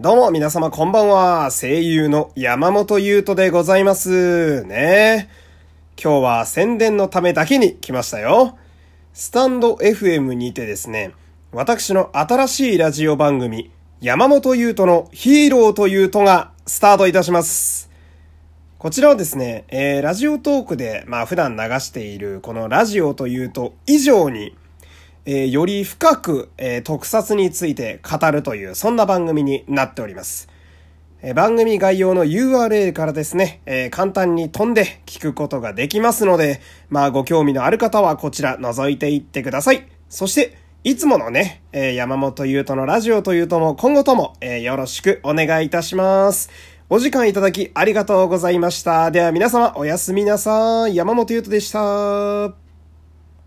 どうも皆様こんばんは。声優の山本優斗でございます。ね今日は宣伝のためだけに来ましたよ。スタンド FM にてですね、私の新しいラジオ番組、山本優斗のヒーローというとがスタートいたします。こちらはですね、えー、ラジオトークで、まあ普段流しているこのラジオというと以上に、えーより深く、えー特撮について語るという、そんな番組になっております。えー番組概要の URL からですね、えー簡単に飛んで聞くことができますので、まあご興味のある方はこちら覗いていってください。そして、いつものね、えー山本優斗のラジオというとも今後とも、えーよろしくお願いいたします。お時間いただきありがとうございました。では皆様おやすみなさい。山本優斗でした。